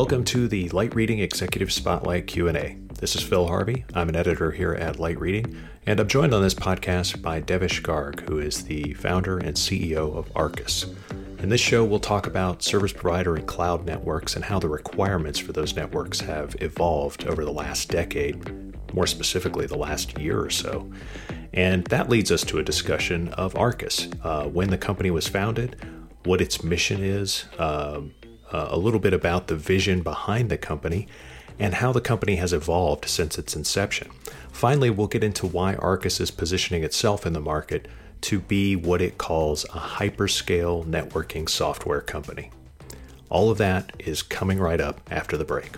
Welcome to the Light Reading Executive Spotlight Q&A. This is Phil Harvey. I'm an editor here at Light Reading, and I'm joined on this podcast by Devesh Garg, who is the founder and CEO of Arrcus. In this show, we'll talk about service provider and cloud networks and how the requirements for those networks have evolved over the last decade, more specifically, the last year or so. And that leads us to a discussion of Arrcus, uh, when the company was founded, what its mission is, um, uh, a little bit about the vision behind the company, and how the company has evolved since its inception. Finally, we'll get into why Arrcus is positioning itself in the market to be what it calls a hyperscale networking software company. All of that is coming right up after the break.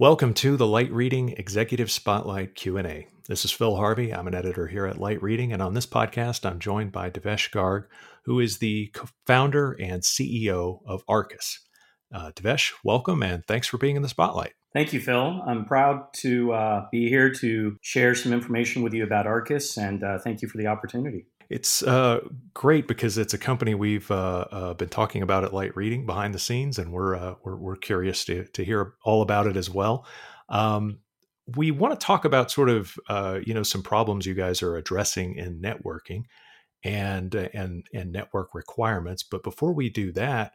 Welcome to the Light Reading Executive Spotlight Q&A. This is Phil Harvey. I'm an editor here at Light Reading, and on this podcast, I'm joined by Devesh Garg, who is the founder and CEO of Arrcus. Uh, Devesh, welcome, and thanks for being in the spotlight. Thank you, Phil. I'm proud to uh, be here to share some information with you about Arrcus, and uh, thank you for the opportunity. It's uh, great because it's a company we've uh, uh, been talking about at Light Reading behind the scenes, and we're uh, we're, we're, curious to to hear all about it as well. Um, we want to talk about sort of uh, you know some problems you guys are addressing in networking and uh, and and network requirements. But before we do that,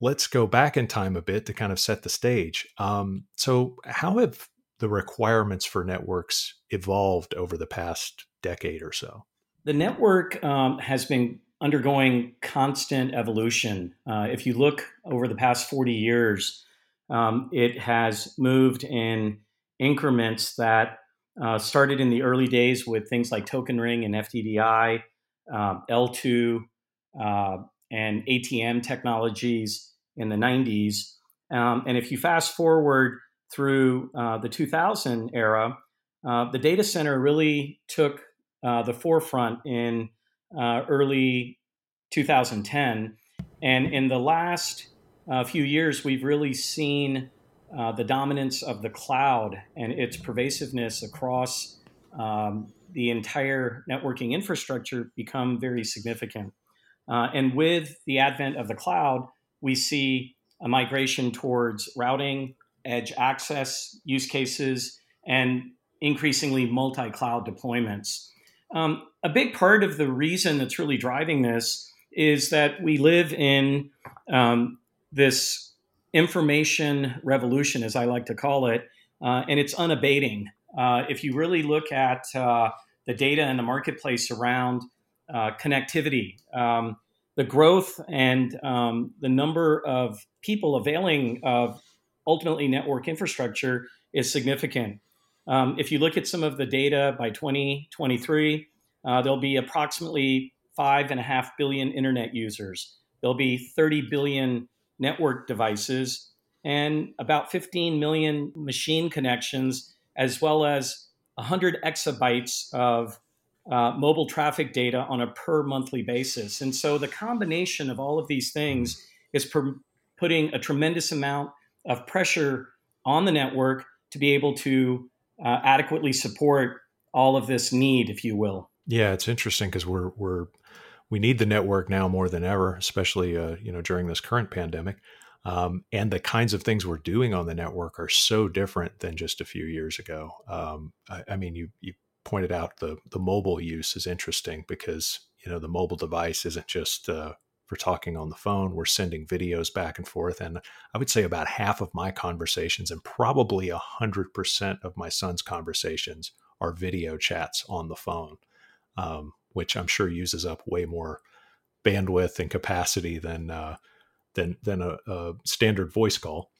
let's go back in time a bit to kind of set the stage. Um, so, how have the requirements for networks evolved over the past decade or so? The network um, has been undergoing constant evolution. Uh, if you look over the past 40 years, um, it has moved in increments that uh, started in the early days with things like Token Ring and FDDI, uh, L2, uh, and ATM technologies in the 90s. Um, and if you fast forward through uh, the 2000 era, uh, the data center really took uh, the forefront in uh, early 2010. And in the last uh, few years, we've really seen uh, the dominance of the cloud and its pervasiveness across um, the entire networking infrastructure become very significant. Uh, and with the advent of the cloud, we see a migration towards routing, edge access use cases, and increasingly multi cloud deployments. Um, a big part of the reason that's really driving this is that we live in um, this information revolution, as I like to call it, uh, and it's unabating. Uh, if you really look at uh, the data in the marketplace around uh, connectivity, um, the growth and um, the number of people availing of ultimately network infrastructure is significant. Um, if you look at some of the data by 2023, uh, there'll be approximately five and a half billion internet users. There'll be 30 billion network devices and about 15 million machine connections, as well as 100 exabytes of uh, mobile traffic data on a per monthly basis. And so the combination of all of these things is per- putting a tremendous amount of pressure on the network to be able to uh, adequately support all of this need, if you will. Yeah, it's interesting because we're we're we need the network now more than ever, especially uh, you know during this current pandemic. Um, and the kinds of things we're doing on the network are so different than just a few years ago. Um, I, I, mean, you you pointed out the the mobile use is interesting because you know the mobile device isn't just uh, for talking on the phone. We're sending videos back and forth. And I would say about half of my conversations and probably 100% of my son's conversations are video chats on the phone, um, which I'm sure uses up way more bandwidth and capacity than, uh, than, than a, a, standard voice call.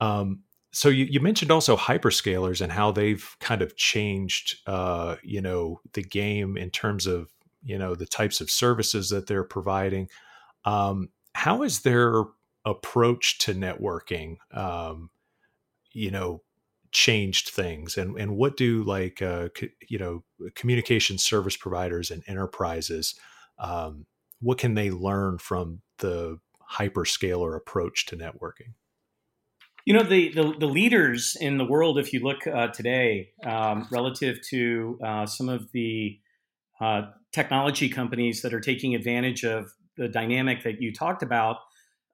Um, so you, you, mentioned also hyperscalers and how they've kind of changed, uh, you know, the game in terms of you know the types of services that they're providing. Um, how is their approach to networking um, you know changed things? And and what do like uh, co- you know communication service providers and enterprises um, what can they learn from the hyperscaler approach to networking? You know, the, the, the, leaders in the world, if you look uh, today, um, relative to uh, some of the uh, technology companies that are taking advantage of the dynamic that you talked about,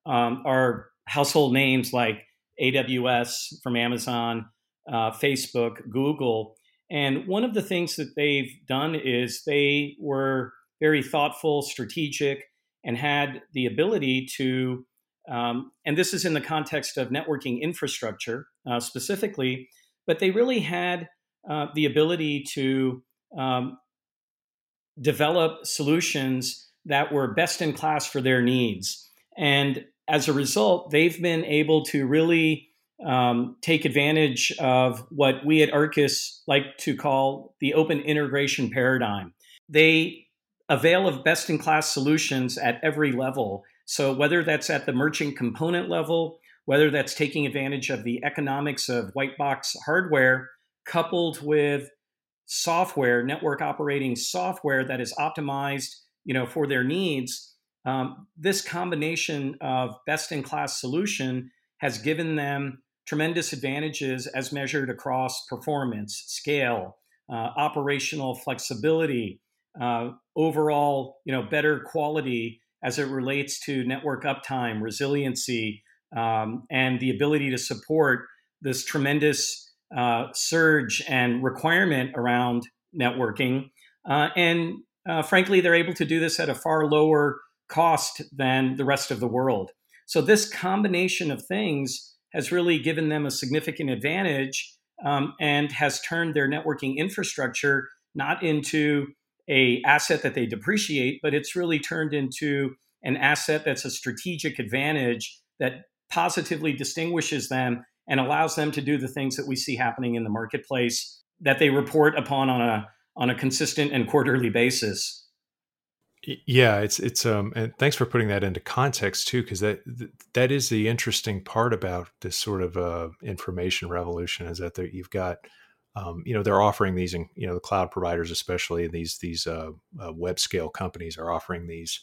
um, are household names like AWS from Amazon, uh, Facebook, Google. And one of the things that they've done is they were very thoughtful, strategic, and had the ability to um, and this is in the context of networking infrastructure uh, specifically, but they really had uh, the ability to um, develop solutions that were best in class for their needs. And as a result, they've been able to really um, take advantage of what we at Arrcus like to call the open integration paradigm. They avail of best in class solutions at every level so, whether that's at the merchant component level, whether that's taking advantage of the economics of white box hardware coupled with software, network operating software that is optimized, you know, for their needs, um, this combination of best-in-class solution has given them tremendous advantages as measured across performance, scale, uh, operational flexibility, uh, overall, you know, better quality as it relates to network uptime, resiliency, um, and the ability to support this tremendous uh, surge and requirement around networking. Uh, and uh, frankly, they're able to do this at a far lower cost than the rest of the world. So, this combination of things has really given them a significant advantage um, and has turned their networking infrastructure not into a asset that they depreciate, but it's really turned into an asset that's a strategic advantage that positively distinguishes them and allows them to do the things that we see happening in the marketplace that they report upon on a on a consistent and quarterly basis. Yeah, it's it's um and thanks for putting that into context too because that that is the interesting part about this sort of uh information revolution is that you've got um, you know they're offering these and you know the cloud providers especially these these uh, uh, web scale companies are offering these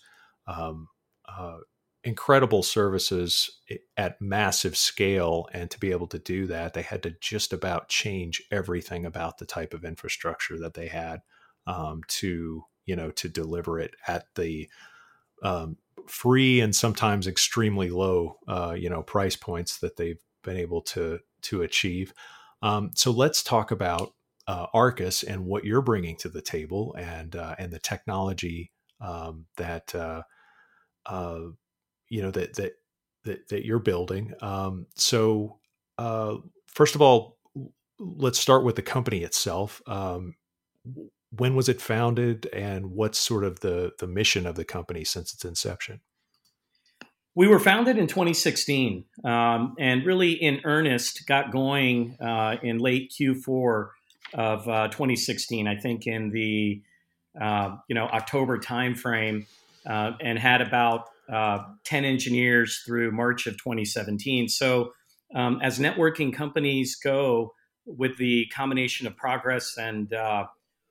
um, uh, incredible services at massive scale and to be able to do that they had to just about change everything about the type of infrastructure that they had um, to you know to deliver it at the um, free and sometimes extremely low uh, you know price points that they've been able to to achieve. Um, so let's talk about uh, Arrcus and what you're bringing to the table, and uh, and the technology um, that uh, uh you know that that that, that you're building. Um, so uh, first of all, let's start with the company itself. Um, when was it founded, and what's sort of the the mission of the company since its inception? We were founded in 2016 um, and really in earnest got going uh, in late Q4 of uh, 2016. I think in the uh, you know October timeframe, uh, and had about uh, 10 engineers through March of 2017. So um, as networking companies go with the combination of progress and uh,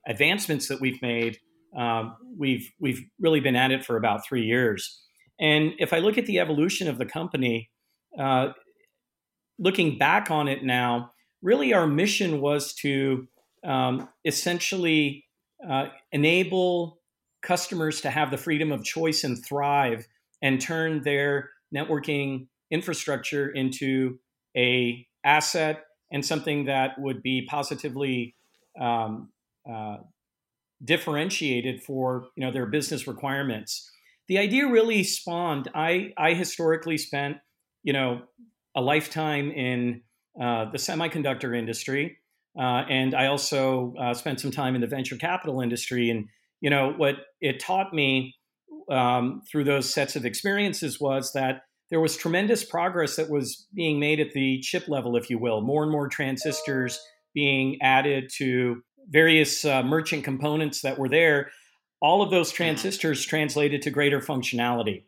advancements that we've made, um, we've we've really been at it for about three years. And if I look at the evolution of the company, uh, looking back on it now, really our mission was to um, essentially uh, enable customers to have the freedom of choice and thrive and turn their networking infrastructure into a asset and something that would be positively um, uh, differentiated for you know their business requirements the idea really spawned. I I historically spent you know a lifetime in uh, the semiconductor industry, uh, and I also uh, spent some time in the venture capital industry. And you know what it taught me um, through those sets of experiences was that there was tremendous progress that was being made at the chip level, if you will. More and more transistors being added to various uh, merchant components that were there all of those transistors translated to greater functionality.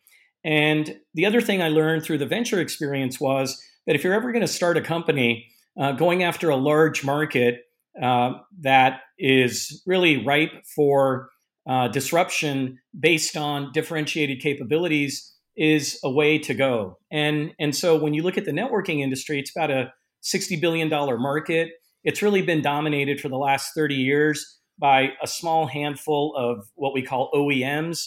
And the other thing I learned through the venture experience was that if you're ever going to start a company uh, going after a large market uh, that is really ripe for uh, disruption based on differentiated capabilities, is a way to go. And and so when you look at the networking industry, it's about a 60 billion dollar market. It's really been dominated for the last 30 years by a small handful of what we call OEMs.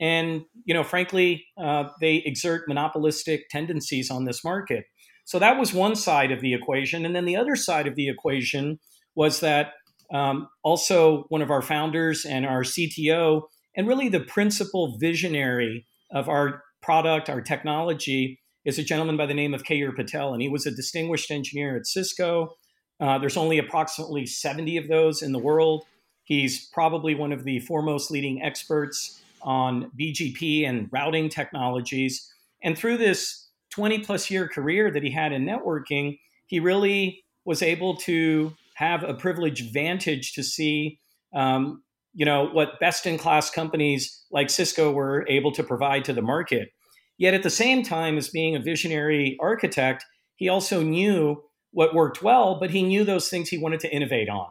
And you know, frankly, uh, they exert monopolistic tendencies on this market. So that was one side of the equation, and then the other side of the equation was that um, also one of our founders and our CTO, and really the principal visionary of our product, our technology, is a gentleman by the name of Keyur Patel, and he was a distinguished engineer at Cisco. Uh, there's only approximately 70 of those in the world. He's probably one of the foremost leading experts on BGP and routing technologies. And through this 20 plus year career that he had in networking, he really was able to have a privileged vantage to see um, you know what best in class companies like Cisco were able to provide to the market. Yet at the same time as being a visionary architect, he also knew what worked well, but he knew those things he wanted to innovate on.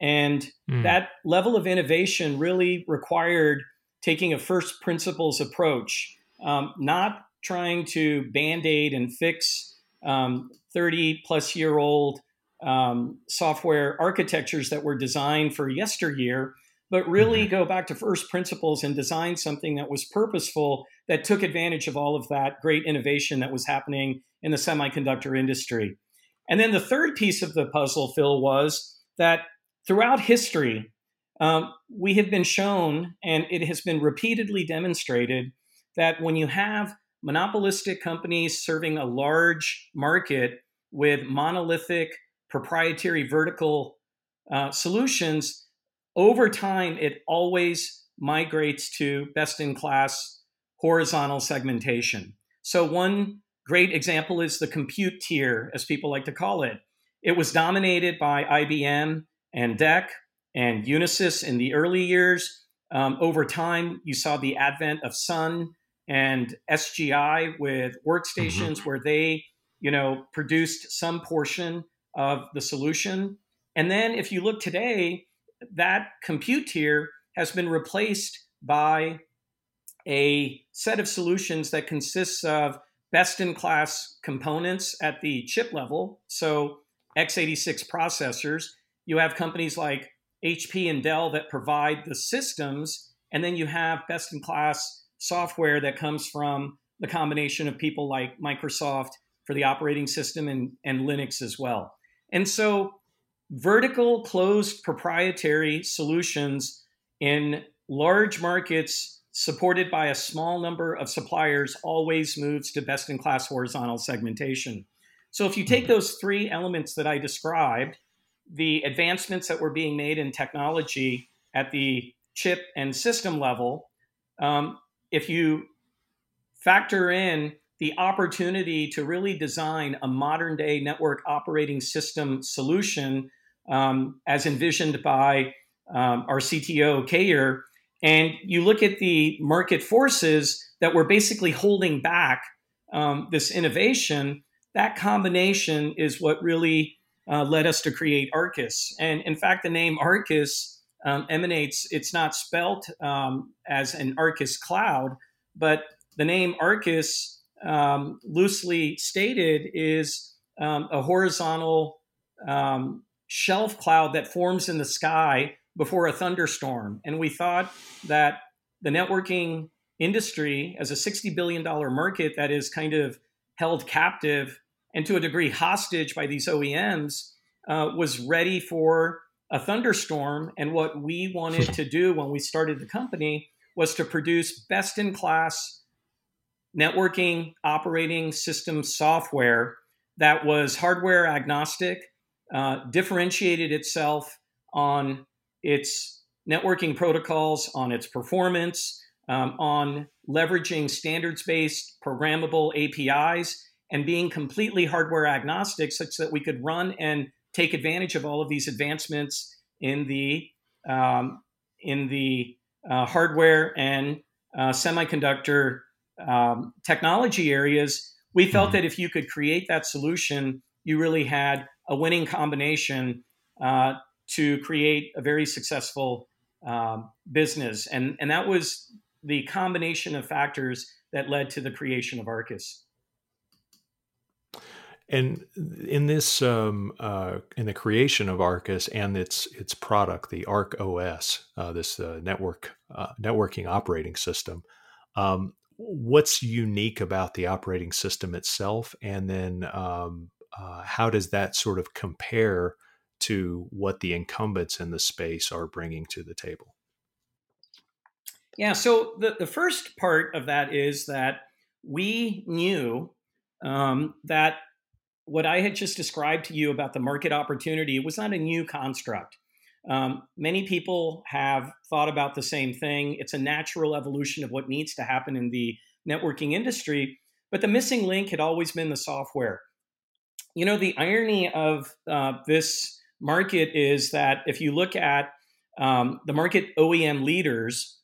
And mm. that level of innovation really required taking a first principles approach, um, not trying to band aid and fix um, 30 plus year old um, software architectures that were designed for yesteryear, but really mm-hmm. go back to first principles and design something that was purposeful that took advantage of all of that great innovation that was happening in the semiconductor industry. And then the third piece of the puzzle, Phil, was that throughout history, um, we have been shown, and it has been repeatedly demonstrated, that when you have monopolistic companies serving a large market with monolithic proprietary vertical uh, solutions, over time, it always migrates to best in class horizontal segmentation. So, one great example is the compute tier, as people like to call it. It was dominated by IBM and DEC and Unisys in the early years. Um, over time, you saw the advent of Sun and SGI with workstations mm-hmm. where they, you know, produced some portion of the solution. And then if you look today, that compute tier has been replaced by a set of solutions that consists of best in class components at the chip level. So, x86 processors. You have companies like HP and Dell that provide the systems. And then you have best in class software that comes from the combination of people like Microsoft for the operating system and, and Linux as well. And so, vertical closed proprietary solutions in large markets supported by a small number of suppliers always moves to best in class horizontal segmentation. So, if you take mm-hmm. those three elements that I described, the advancements that were being made in technology at the chip and system level, um, if you factor in the opportunity to really design a modern day network operating system solution um, as envisioned by um, our CTO, Keyur. And you look at the market forces that were basically holding back um, this innovation, that combination is what really uh, led us to create Arrcus. And in fact, the name Arrcus um, emanates, it's not spelt um, as an Arcus cloud, but the name Arcus um, loosely stated, is um, a horizontal um, shelf cloud that forms in the sky before a thunderstorm. And we thought that the networking industry, as a $60 billion market that is kind of held captive and to a degree hostage by these OEMs, uh, was ready for a thunderstorm. And what we wanted to do when we started the company was to produce best in class networking operating system software that was hardware agnostic, uh, differentiated itself on its networking protocols, on its performance, um, on leveraging standards based programmable APIs, and being completely hardware agnostic such that we could run and take advantage of all of these advancements in the um, in the uh, hardware and uh, semiconductor um, technology areas, we felt mm-hmm. that if you could create that solution, you really had a winning combination uh, to create a very successful um, business. And, and that was the combination of factors that led to the creation of Arrcus. And in this, um, uh, in the creation of Arrcus and its its product, the Arc OS, uh, this uh, network uh, networking operating system, um, what's unique about the operating system itself, and then um, uh, how does that sort of compare to what the incumbents in the space are bringing to the table? Yeah. So the the first part of that is that we knew um, that what I had just described to you about the market opportunity was not a new construct. Um, many people have thought about the same thing. It's a natural evolution of what needs to happen in the networking industry. But the missing link had always been the software. You know, the irony of uh, this market is that if you look at um, the market OEM leaders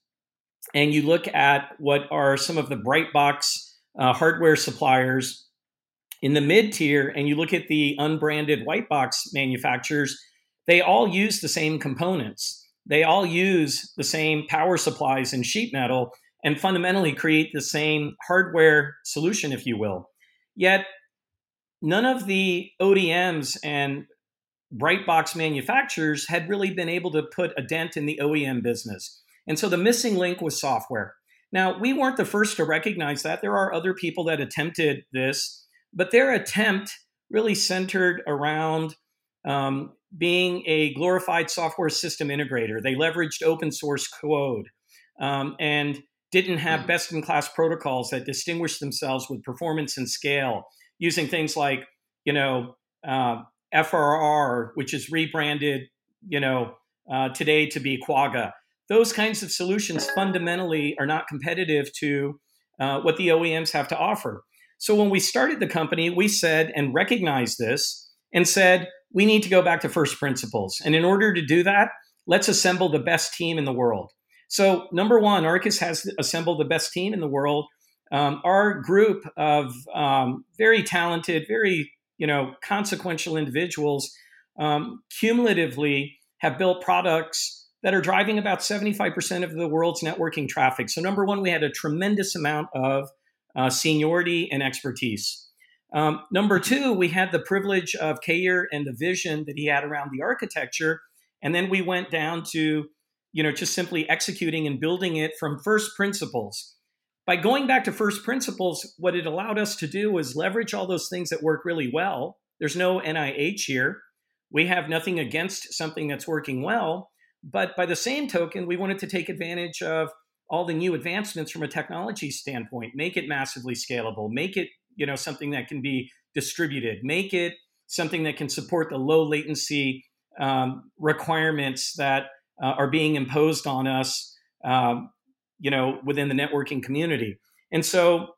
and you look at what are some of the bright box uh, hardware suppliers in the mid tier and you look at the unbranded white box manufacturers, they all use the same components. They all use the same power supplies and sheet metal and fundamentally create the same hardware solution, if you will. Yet, none of the ODMs and bright box manufacturers had really been able to put a dent in the OEM business. And so the missing link was software. Now, we weren't the first to recognize that. There are other people that attempted this but their attempt really centered around um, being a glorified software system integrator. They leveraged open source code um, and didn't have hmm. best in class protocols that distinguished themselves with performance and scale using things like, you know, uh, FRR, which is rebranded, you know, uh, today to be Quagga. Those kinds of solutions fundamentally are not competitive to uh, what the OEMs have to offer. So when we started the company, we said and recognized this and said, we need to go back to first principles. And in order to do that, let's assemble the best team in the world. So, number one, Arrcus has assembled the best team in the world. Um, our group of um, very talented, very you know consequential individuals um, cumulatively have built products that are driving about 75% of the world's networking traffic. So, number one, we had a tremendous amount of uh, seniority and expertise. Um, number two, we had the privilege of Keyur and the vision that he had around the architecture. And then we went down to, you know, just simply executing and building it from first principles. By going back to first principles, what it allowed us to do was leverage all those things that work really well. There's no NIH here. We have nothing against something that's working well. But by the same token, we wanted to take advantage of all the new advancements from a technology standpoint make it massively scalable make it you know something that can be distributed. Make it something that can support the low latency um, requirements that uh, are being imposed on us um, you know within the networking community. And so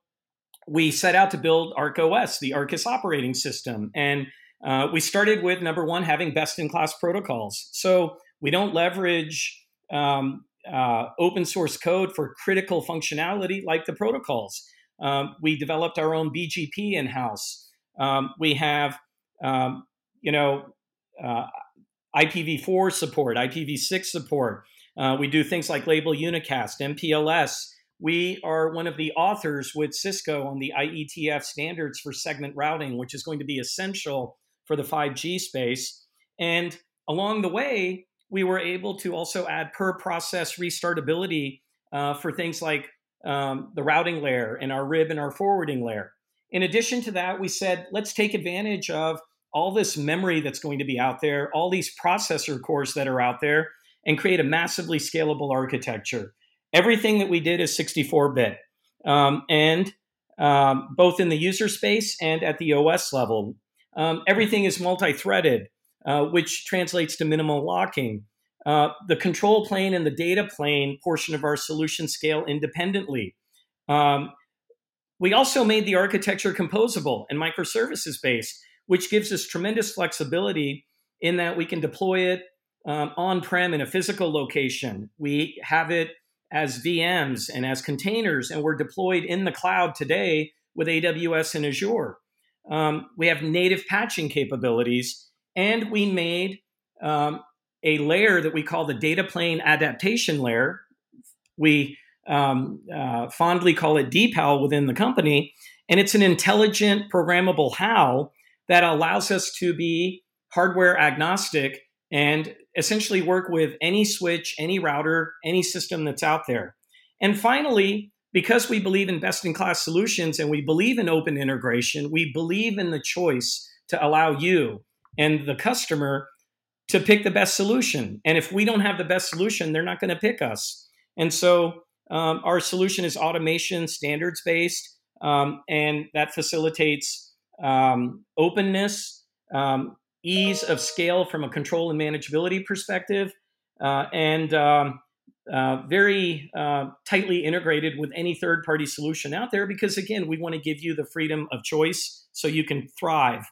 we set out to build ArcOS the Arrcus operating system. And uh, we started with number one having best in class protocols. So we don't leverage um, uh, open source code for critical functionality like the protocols. Um, we developed our own BGP in house. Um, we have, um, you know, uh, IPv4 support, IPv6 support. Uh, we do things like label unicast, MPLS. We are one of the authors with Cisco on the IETF standards for segment routing, which is going to be essential for the 5G space. And along the way, we were able to also add per process restartability uh, for things like um, the routing layer and our RIB and our forwarding layer. In addition to that, we said, let's take advantage of all this memory that's going to be out there, all these processor cores that are out there, and create a massively scalable architecture. Everything that we did is 64 bit, um, and um, both in the user space and at the OS level. Um, everything is multi threaded uh, which translates to minimal locking. Uh, the control plane and the data plane portion of our solution scale independently. Um, we also made the architecture composable and microservices based, which gives us tremendous flexibility in that we can deploy it um, on prem in a physical location. We have it as VMs and as containers, and we're deployed in the cloud today with AWS and Azure. Um, we have native patching capabilities and we made um, a layer that we call the data plane adaptation layer. We um, uh, fondly call it DPAL within the company. And it's an intelligent, programmable HAL that allows us to be hardware agnostic and essentially work with any switch, any router, any system that's out there. And finally, because we believe in best in class solutions and we believe in open integration, we believe in the choice to allow you and the customer to pick the best solution. And if we don't have the best solution, they're not going to pick us. And so um, our solution is automation, standards based, um, and that facilitates um, openness, um, ease of scale from a control and manageability perspective, uh, and um, uh, very uh, tightly integrated with any third party solution out there because, again, we want to give you the freedom of choice so you can thrive.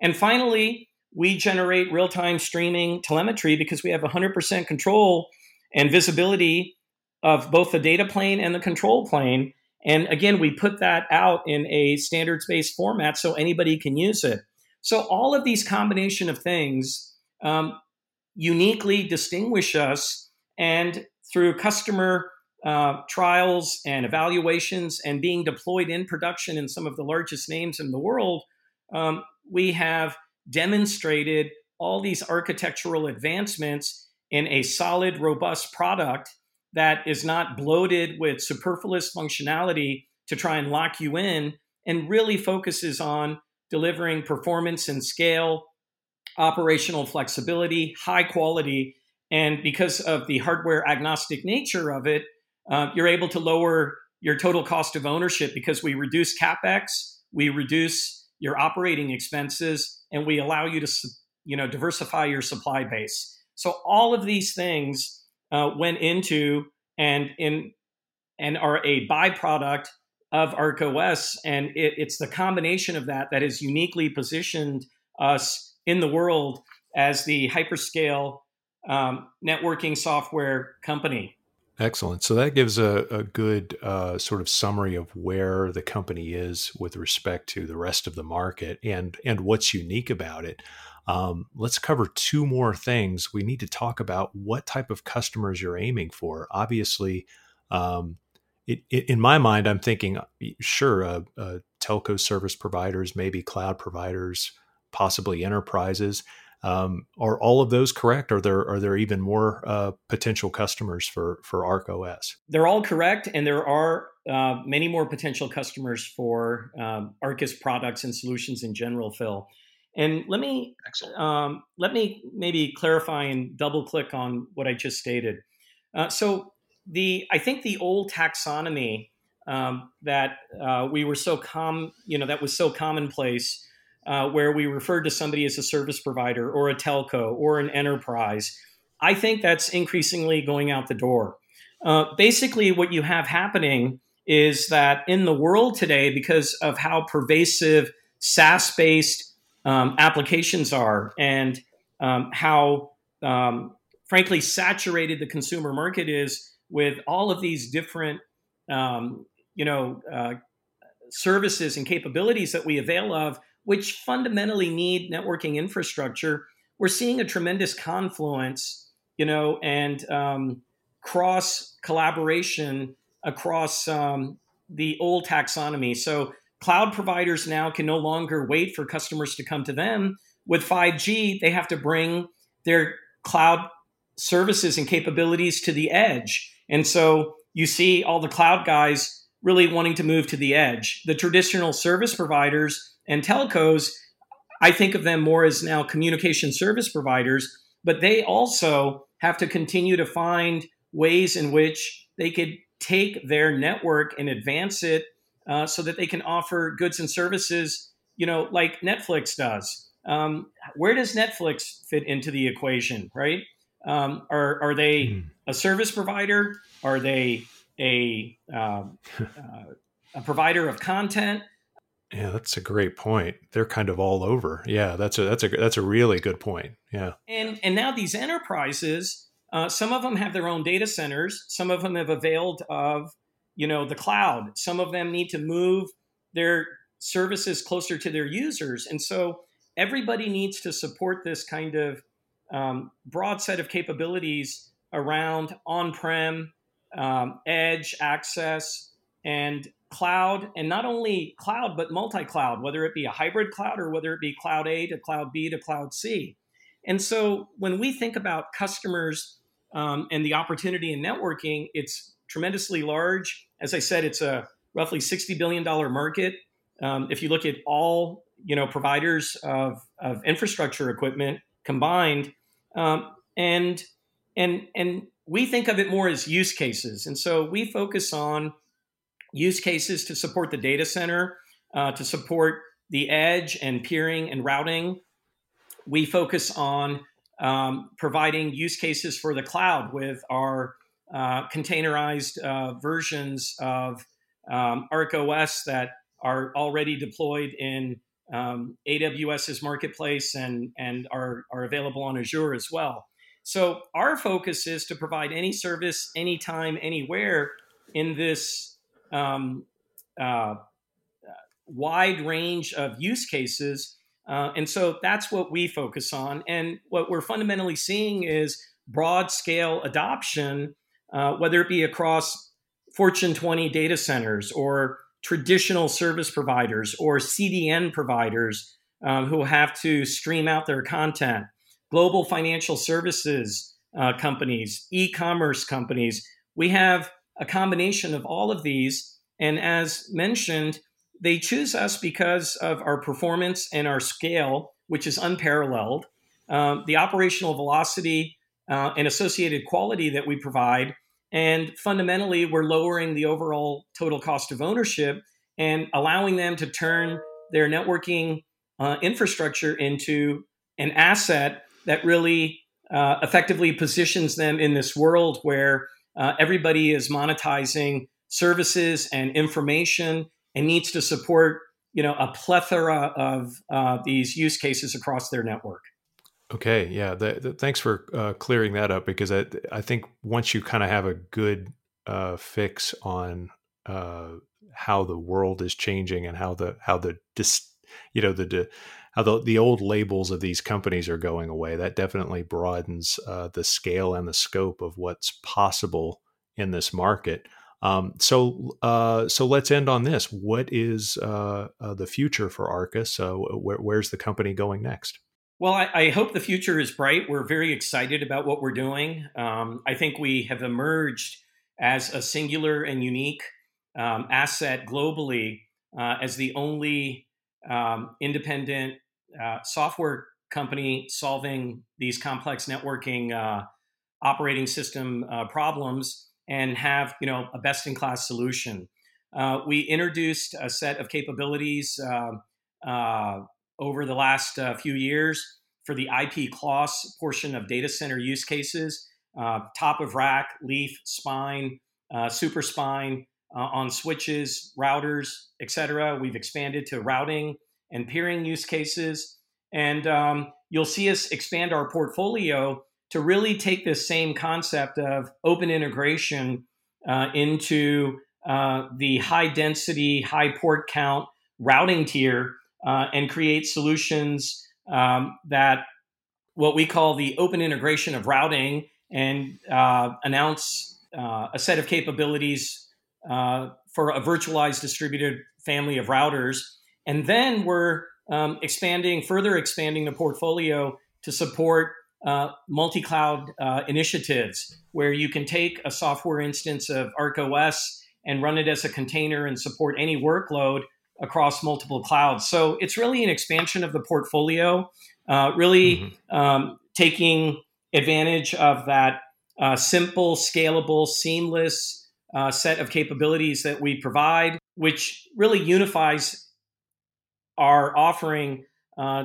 And finally, we generate real time streaming telemetry because we have 100% control and visibility of both the data plane and the control plane. And again, we put that out in a standards based format so anybody can use it. So all of these combination of things um, uniquely distinguish us, and through customer uh, trials and evaluations and being deployed in production in some of the largest names in the world, um, we have demonstrated all these architectural advancements in a solid, robust product that is not bloated with superfluous functionality to try and lock you in and really focuses on delivering performance and scale, operational flexibility, high quality. And because of the hardware agnostic nature of it, uh, you're able to lower your total cost of ownership because we reduce capex, we reduce your operating expenses, and we allow you to you know diversify your supply base. So all of these things uh, went into and in and are a byproduct of ArcOS. And it, it's the combination of that that has uniquely positioned us in the world as the hyperscale um, networking software company. Excellent. So that gives a, a good uh, sort of summary of where the company is with respect to the rest of the market and and what's unique about it. Um, let's cover two more things. We need to talk about what type of customers you're aiming for. Obviously, um, it, it, in my mind, I'm thinking, uh, sure, uh, uh, telco service providers, maybe cloud providers, possibly enterprises. Um, are all of those correct? Are there are there even more uh, potential customers for for ArcOS? They're all correct, and there are uh, many more potential customers for um, Arrcus products and solutions in general, Phil. And let me um, let me maybe clarify and double click on what I just stated. Uh, so the I think the old taxonomy um, that uh, we were so com you know that was so commonplace, uh, where we referred to somebody as a service provider or a telco or an enterprise. I think that's increasingly going out the door. Uh, basically, what you have happening is that in the world today, because of how pervasive SaaS based um, applications are and um, how, um, frankly, saturated the consumer market is with all of these different, um, you know, uh, services and capabilities that we avail of, which fundamentally need networking infrastructure, we're seeing a tremendous confluence, you know, and um, cross collaboration across um, the old taxonomy. So cloud providers now can no longer wait for customers to come to them. With 5G, they have to bring their cloud services and capabilities to the edge. And so you see all the cloud guys really wanting to move to the edge. The traditional service providers and telcos, I think of them more as now communication service providers, but they also have to continue to find ways in which they could take their network and advance it uh, so that they can offer goods and services, you know, like Netflix does. Um, where does Netflix fit into the equation, right? Um, are, are they mm. a service provider? Are they a, um, uh, a provider of content? Yeah, that's a great point. They're kind of all over. Yeah, that's a that's a that's a really good point. Yeah, and and now these enterprises, uh, some of them have their own data centers. Some of them have availed of you know the cloud. Some of them need to move their services closer to their users, and so everybody needs to support this kind of um, broad set of capabilities around on-prem um, edge access and cloud, and not only cloud, but multi cloud, whether it be a hybrid cloud or whether it be cloud A to cloud B to cloud C. And so when we think about customers um, and the opportunity in networking, it's tremendously large. As I said, it's a roughly $60 billion market. Um, if you look at all you know providers of, of infrastructure equipment combined, um, and and and we think of it more as use cases, and so we focus on use cases to support the data center, uh, to support the edge and peering and routing. We focus on um, providing use cases for the cloud with our uh, containerized uh, versions of um, ArcOS that are already deployed in um, AWS's marketplace and, and are, are available on Azure as well. So our focus is to provide any service, anytime, anywhere in this um, uh, wide range of use cases. Uh, and so that's what we focus on. And what we're fundamentally seeing is broad scale adoption, uh, whether it be across Fortune 20 data centers or traditional service providers or CDN providers um, who have to stream out their content, global financial services uh, companies, e commerce companies. We have a combination of all of these. And as mentioned, they choose us because of our performance and our scale, which is unparalleled, um, the operational velocity uh, and associated quality that we provide, and fundamentally, we're lowering the overall total cost of ownership and allowing them to turn their networking uh, infrastructure into an asset that really uh, effectively positions them in this world where uh, everybody is monetizing services and information and needs to support you know a plethora of uh, these use cases across their network. Okay, yeah. The, the, thanks for uh, clearing that up because I, I think once you kind of have a good uh, fix on uh, how the world is changing and how the how the dis, you know the how the old labels of these companies are going away, that definitely broadens uh, the scale and the scope of what's possible in this market. Um, so, uh, so let's end on this. What is uh, uh, the future for Arrcus? So, where, where's the company going next? Well, I, I, hope the future is bright. We're very excited about what we're doing. Um, I think we have emerged as a singular and unique um, asset globally uh, as the only um, independent uh, software company solving these complex networking uh, operating system uh, problems and have you know a best in class solution. Uh, we introduced a set of capabilities um, over the last few years for the IP CLOS portion of data center use cases, top of rack, leaf, spine, super spine uh, on switches, routers, etc. We've expanded to routing and peering use cases. And um, you'll see us expand our portfolio to really take this same concept of open integration uh, into uh, the high density, high port count routing tier uh, and create solutions um, that what we call the open integration of routing and uh, announce uh, a set of capabilities uh, for a virtualized distributed family of routers. And then we're um, expanding, further expanding the portfolio to support uh, multi cloud uh, initiatives where you can take a software instance of ArcOS and run it as a container and support any workload across multiple clouds. So it's really an expansion of the portfolio, uh, really mm-hmm. um, taking advantage of that uh, simple, scalable, seamless uh, set of capabilities that we provide, which really unifies our offering uh,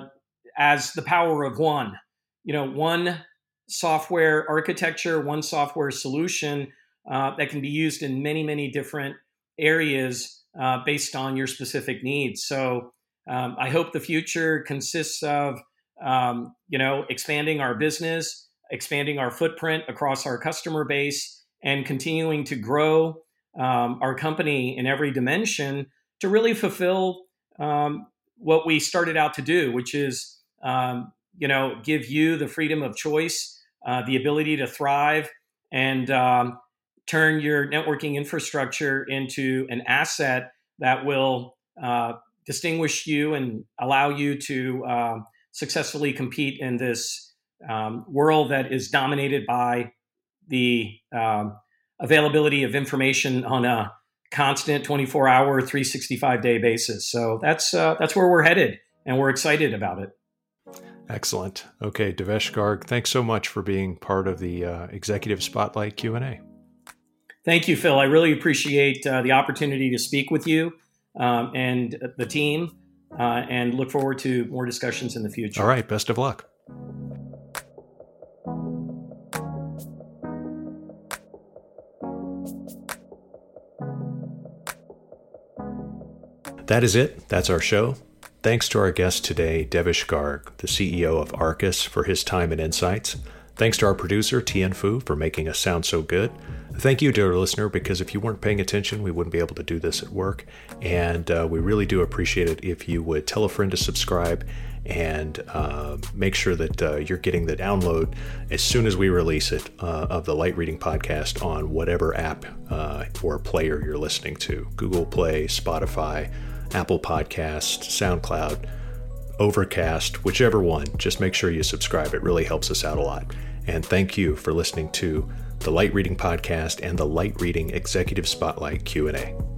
as the power of one. You know, one software architecture, one software solution uh, that can be used in many, many different areas uh, based on your specific needs. So um, I hope the future consists of um, you know expanding our business, expanding our footprint across our customer base, and continuing to grow um, our company in every dimension to really fulfill um, what we started out to do, which is um, you know give you the freedom of choice, uh, the ability to thrive, and um, turn your networking infrastructure into an asset that will uh, distinguish you and allow you to uh, successfully compete in this um, world that is dominated by the um, availability of information on a constant 24 hour 365 day basis. So that's uh, that's where we're headed and we're excited about it. Excellent. Okay devesh garg thanks so much for being part of the uh, executive spotlight q&a thank you phil. I really appreciate uh, the opportunity to speak with you um, and the team uh, and look forward to more discussions in the future. All right best of luck That is it. That's our show. Thanks to our guest today, Devesh Garg, the CEO of Arrcus, for his time and insights. Thanks to our producer, Tian Fu, for making us sound so good. Thank you, dear listener, because if you weren't paying attention, we wouldn't be able to do this at work. And uh, we really do appreciate it if you would tell a friend to subscribe and uh, make sure that uh, you're getting the download as soon as we release it uh, of the Light Reading Podcast on whatever app uh, or player you're listening to Google Play, Spotify, Apple Podcast, SoundCloud, Overcast, whichever one. Just make sure you subscribe. It really helps us out a lot. And thank you for listening to the Light Reading Podcast and the Light Reading Executive Spotlight Q&A.